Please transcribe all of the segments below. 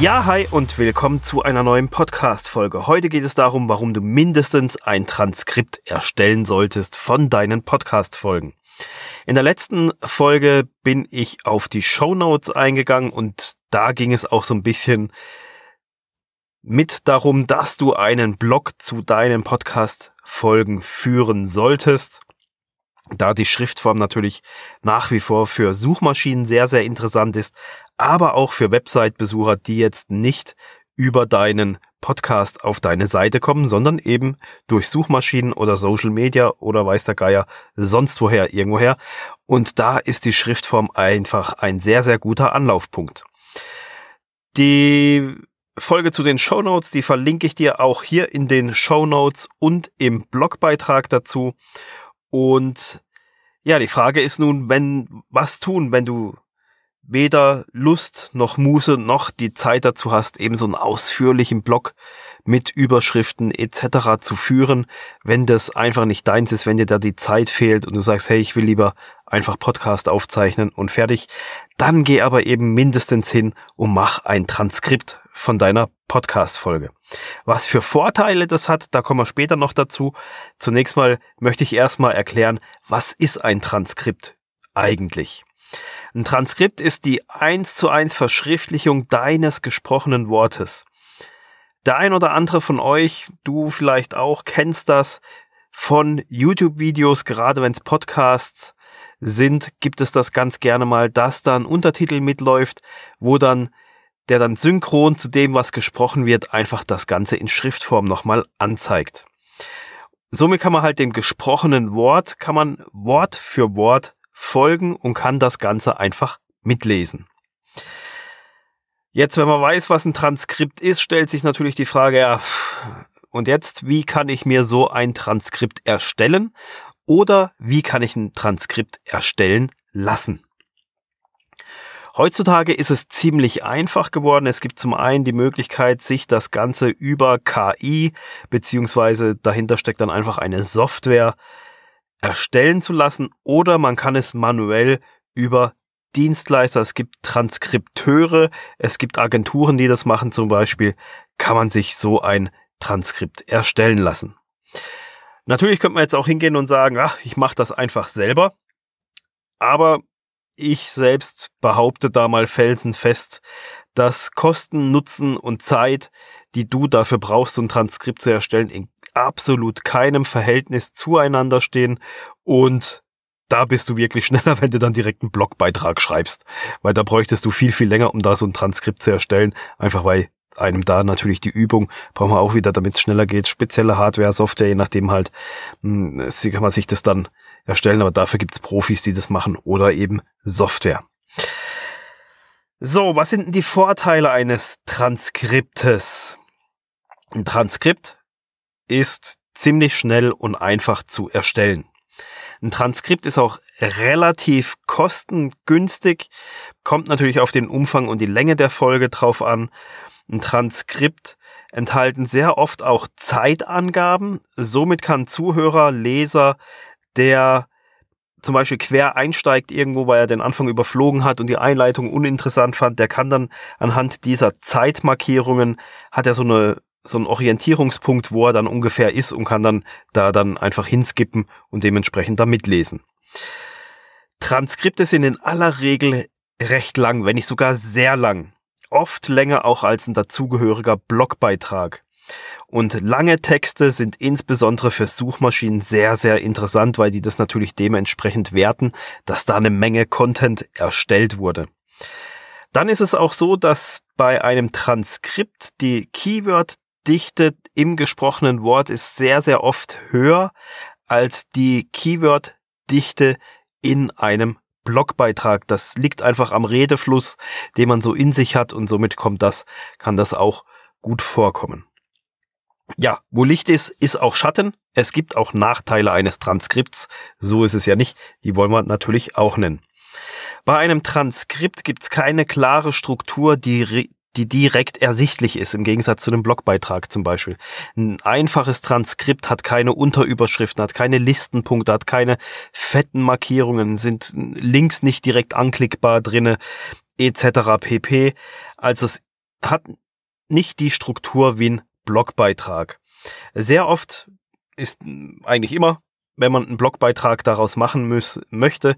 Ja, hi und willkommen zu einer neuen Podcast-Folge. Heute geht es darum, warum du mindestens ein Transkript erstellen solltest von deinen Podcast-Folgen. In der letzten Folge bin ich auf die Show Notes eingegangen und da ging es auch so ein bisschen mit darum, dass du einen Blog zu deinen Podcast-Folgen führen solltest. Da die Schriftform natürlich nach wie vor für Suchmaschinen sehr, sehr interessant ist, aber auch für Website-Besucher, die jetzt nicht über deinen Podcast auf deine Seite kommen, sondern eben durch Suchmaschinen oder Social Media oder weiß der Geier sonst woher irgendwoher. Und da ist die Schriftform einfach ein sehr, sehr guter Anlaufpunkt. Die Folge zu den Show Notes, die verlinke ich dir auch hier in den Show Notes und im Blogbeitrag dazu. Und ja, die Frage ist nun, wenn, was tun, wenn du weder Lust noch Muße noch die Zeit dazu hast, eben so einen ausführlichen Blog mit Überschriften etc. zu führen, wenn das einfach nicht deins ist, wenn dir da die Zeit fehlt und du sagst, hey, ich will lieber einfach Podcast aufzeichnen und fertig, dann geh aber eben mindestens hin und mach ein Transkript von deiner Podcast-Folge. Was für Vorteile das hat, da kommen wir später noch dazu. Zunächst mal möchte ich erstmal erklären, was ist ein Transkript eigentlich? Ein Transkript ist die eins zu eins Verschriftlichung deines gesprochenen Wortes. Der ein oder andere von euch, du vielleicht auch, kennst das von YouTube-Videos, gerade wenn es Podcasts sind, gibt es das ganz gerne mal, dass da ein Untertitel mitläuft, wo dann der dann synchron zu dem, was gesprochen wird, einfach das Ganze in Schriftform nochmal anzeigt. Somit kann man halt dem gesprochenen Wort, kann man Wort für Wort folgen und kann das Ganze einfach mitlesen. Jetzt, wenn man weiß, was ein Transkript ist, stellt sich natürlich die Frage, ja, und jetzt, wie kann ich mir so ein Transkript erstellen? Oder wie kann ich ein Transkript erstellen lassen? Heutzutage ist es ziemlich einfach geworden. Es gibt zum einen die Möglichkeit, sich das Ganze über KI beziehungsweise dahinter steckt dann einfach eine Software erstellen zu lassen oder man kann es manuell über Dienstleister, es gibt Transkripteure, es gibt Agenturen, die das machen zum Beispiel, kann man sich so ein Transkript erstellen lassen. Natürlich könnte man jetzt auch hingehen und sagen, ach, ich mache das einfach selber, aber ich selbst behaupte da mal felsenfest, dass Kosten, Nutzen und Zeit, die du dafür brauchst, so ein Transkript zu erstellen, in absolut keinem Verhältnis zueinander stehen. Und da bist du wirklich schneller, wenn du dann direkt einen Blogbeitrag schreibst, weil da bräuchtest du viel, viel länger, um da so ein Transkript zu erstellen, einfach weil einem da natürlich die Übung, brauchen wir auch wieder, damit es schneller geht, spezielle Hardware, Software, je nachdem halt, mh, hm, kann man sich das dann erstellen, aber dafür gibt's Profis, die das machen. Oder eben Software. So, was sind denn die Vorteile eines Transkriptes? Ein Transkript ist ziemlich schnell und einfach zu erstellen. Ein Transkript ist auch relativ kostengünstig, kommt natürlich auf den Umfang und die Länge der Folge drauf an. Ein Transkript enthalten sehr oft auch Zeitangaben. Somit kann Zuhörer, Leser, der zum Beispiel quer einsteigt irgendwo, weil er den Anfang überflogen hat und die Einleitung uninteressant fand, der kann dann anhand dieser Zeitmarkierungen, hat er so eine so einen Orientierungspunkt, wo er dann ungefähr ist und kann dann da dann einfach hinskippen und dementsprechend da mitlesen. Transkripte sind in aller Regel recht lang, wenn nicht sogar sehr lang. Oft länger auch als ein dazugehöriger Blogbeitrag. Und lange Texte sind insbesondere für Suchmaschinen sehr, sehr interessant, weil die das natürlich dementsprechend werten, dass da eine Menge Content erstellt wurde. Dann ist es auch so, dass bei einem Transkript die Keyword-Dichte im gesprochenen Wort ist sehr, sehr oft höher als die Keyword-Dichte in einem Blogbeitrag. Das liegt einfach am Redefluss, den man so in sich hat und somit kommt das, kann das auch gut vorkommen. Ja, wo Licht ist, ist auch Schatten. Es gibt auch Nachteile eines Transkripts. So ist es ja nicht. Die wollen wir natürlich auch nennen. Bei einem Transkript gibt es keine klare Struktur, die, die direkt ersichtlich ist, im Gegensatz zu einem Blogbeitrag zum Beispiel. Ein einfaches Transkript hat keine Unterüberschriften, hat keine Listenpunkte, hat keine fetten Markierungen, sind Links nicht direkt anklickbar drinne, etc. pp. Also es hat nicht die Struktur wie ein Blogbeitrag. Sehr oft ist eigentlich immer, wenn man einen Blogbeitrag daraus machen muss, möchte,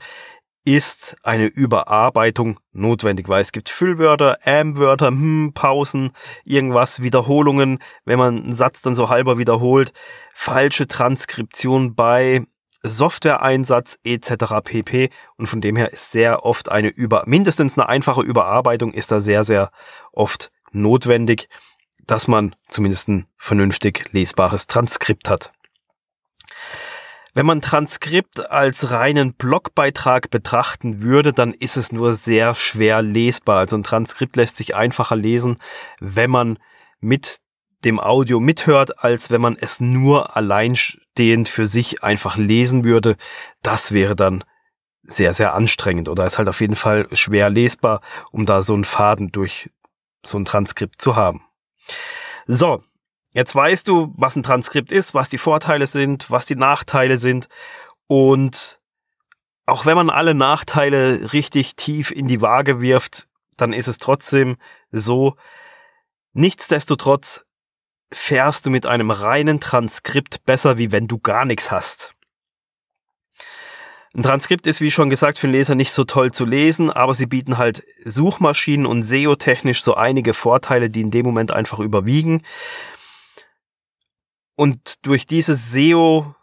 ist eine Überarbeitung notwendig, weil es gibt Füllwörter, Am-Wörter, hm, Pausen, irgendwas, Wiederholungen, wenn man einen Satz dann so halber wiederholt, falsche Transkription bei Softwareeinsatz etc. pp. Und von dem her ist sehr oft eine über, mindestens eine einfache Überarbeitung ist da sehr, sehr oft notwendig, dass man zumindest ein vernünftig lesbares Transkript hat. Wenn man Transkript als reinen Blogbeitrag betrachten würde, dann ist es nur sehr schwer lesbar. Also ein Transkript lässt sich einfacher lesen, wenn man mit dem Audio mithört, als wenn man es nur alleinstehend für sich einfach lesen würde. Das wäre dann sehr, sehr anstrengend oder ist halt auf jeden Fall schwer lesbar, um da so einen Faden durch so ein Transkript zu haben. So, Jetzt weißt du, was ein Transkript ist, was die Vorteile sind, was die Nachteile sind. Und auch wenn man alle Nachteile richtig tief in die Waage wirft, dann ist es trotzdem so, nichtsdestotrotz fährst du mit einem reinen Transkript besser, wie wenn du gar nichts hast. Ein Transkript ist, wie schon gesagt, für den Leser nicht so toll zu lesen, aber sie bieten halt Suchmaschinen und SEO-technisch so einige Vorteile, die in dem Moment einfach überwiegen. Und durch diese SEO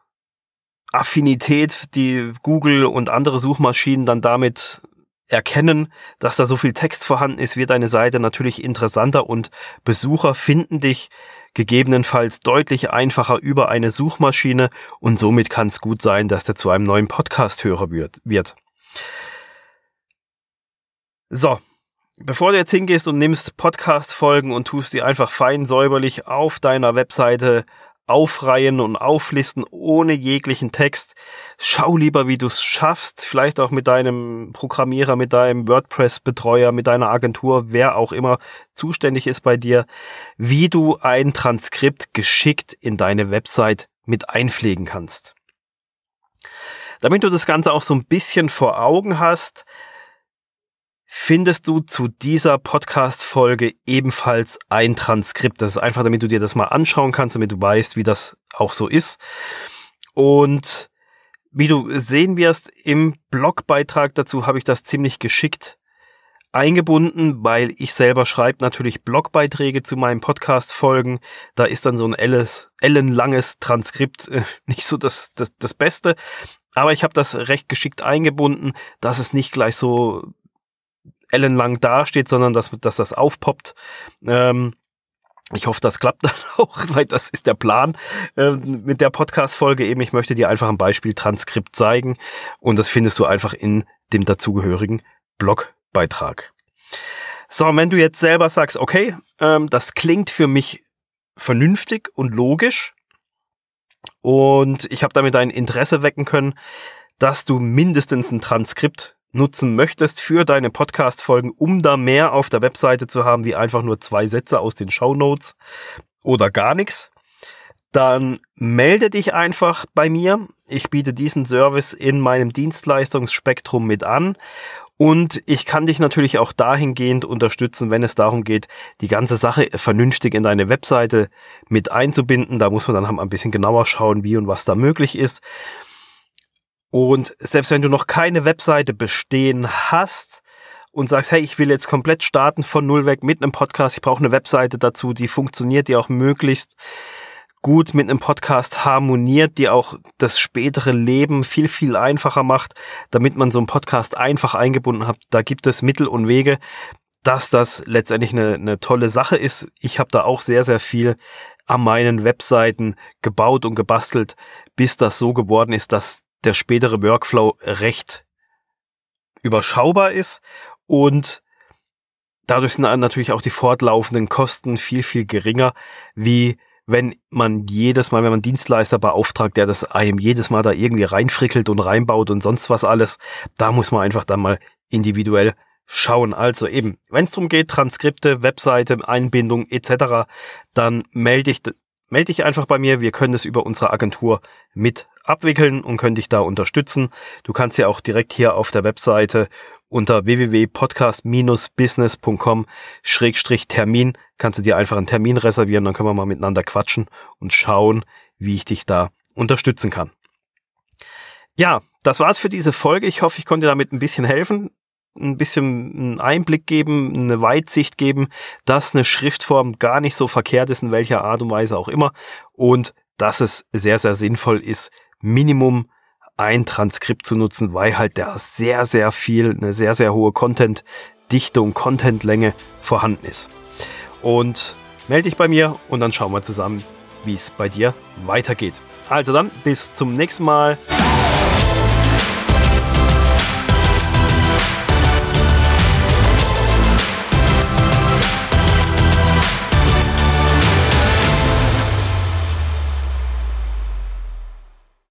Affinität, die Google und andere Suchmaschinen dann damit erkennen, dass da so viel Text vorhanden ist, wird deine Seite natürlich interessanter und Besucher finden dich gegebenenfalls deutlich einfacher über eine Suchmaschine und somit kann es gut sein, dass der zu einem neuen Podcast-Hörer wird. So, bevor du jetzt hingehst und nimmst Podcast-Folgen und tust sie einfach fein säuberlich auf deiner Webseite aufreihen und auflisten ohne jeglichen Text. Schau lieber, wie du es schaffst, vielleicht auch mit deinem Programmierer, mit deinem WordPress-Betreuer, mit deiner Agentur, wer auch immer zuständig ist bei dir, wie du ein Transkript geschickt in deine Website mit einpflegen kannst. Damit du das Ganze auch so ein bisschen vor Augen hast, findest du zu dieser Podcast-Folge ebenfalls ein Transkript. Das ist einfach, damit du dir das mal anschauen kannst, damit du weißt, wie das auch so ist. Und wie du sehen wirst, im Blogbeitrag dazu habe ich das ziemlich geschickt eingebunden, weil ich selber schreibe natürlich Blogbeiträge zu meinen Podcast-Folgen. Da ist dann so ein ellenlanges Transkript äh, nicht so das, das, das Beste. Aber ich habe das recht geschickt eingebunden, dass es nicht gleich so ellenlang dasteht, sondern dass, dass das aufpoppt. Ähm, ich hoffe, das klappt dann auch, weil das ist der Plan äh, mit der Podcast-Folge eben. Ich möchte dir einfach ein Beispiel Transkript zeigen und das findest du einfach in dem dazugehörigen Blogbeitrag. So, wenn du jetzt selber sagst, okay, ähm, das klingt für mich vernünftig und logisch und ich habe damit ein Interesse wecken können, dass du mindestens ein Transkript nutzen möchtest für deine Podcast-Folgen, um da mehr auf der Webseite zu haben, wie einfach nur zwei Sätze aus den Show Notes oder gar nichts, dann melde dich einfach bei mir. Ich biete diesen Service in meinem Dienstleistungsspektrum mit an und ich kann dich natürlich auch dahingehend unterstützen, wenn es darum geht, die ganze Sache vernünftig in deine Webseite mit einzubinden. Da muss man dann ein bisschen genauer schauen, wie und was da möglich ist. Und selbst wenn du noch keine Webseite bestehen hast und sagst, hey, ich will jetzt komplett starten von null weg mit einem Podcast, ich brauche eine Webseite dazu, die funktioniert, die auch möglichst gut mit einem Podcast harmoniert, die auch das spätere Leben viel, viel einfacher macht, damit man so einen Podcast einfach eingebunden hat. Da gibt es Mittel und Wege, dass das letztendlich eine, eine tolle Sache ist. Ich habe da auch sehr, sehr viel an meinen Webseiten gebaut und gebastelt, bis das so geworden ist, dass der spätere Workflow recht überschaubar ist und dadurch sind natürlich auch die fortlaufenden Kosten viel, viel geringer, wie wenn man jedes Mal, wenn man Dienstleister beauftragt, der das einem jedes Mal da irgendwie reinfrickelt und reinbaut und sonst was alles, da muss man einfach dann mal individuell schauen. Also eben, wenn es darum geht, Transkripte, Webseite, Einbindung etc., dann melde ich, melde dich einfach bei mir. Wir können das über unsere Agentur mit abwickeln und können dich da unterstützen. Du kannst ja auch direkt hier auf der Webseite unter www.podcast-business.com-termin kannst du dir einfach einen Termin reservieren, dann können wir mal miteinander quatschen und schauen, wie ich dich da unterstützen kann. Ja, das war's für diese Folge. Ich hoffe, ich konnte damit ein bisschen helfen, ein bisschen einen Einblick geben, eine Weitsicht geben, dass eine Schriftform gar nicht so verkehrt ist, in welcher Art und Weise auch immer, und dass es sehr, sehr sinnvoll ist, Minimum ein Transkript zu nutzen, weil halt da sehr, sehr viel, eine sehr, sehr hohe Content-Dichte und Content-Länge vorhanden ist. Und melde dich bei mir und dann schauen wir zusammen, wie es bei dir weitergeht. Also dann, bis zum nächsten Mal.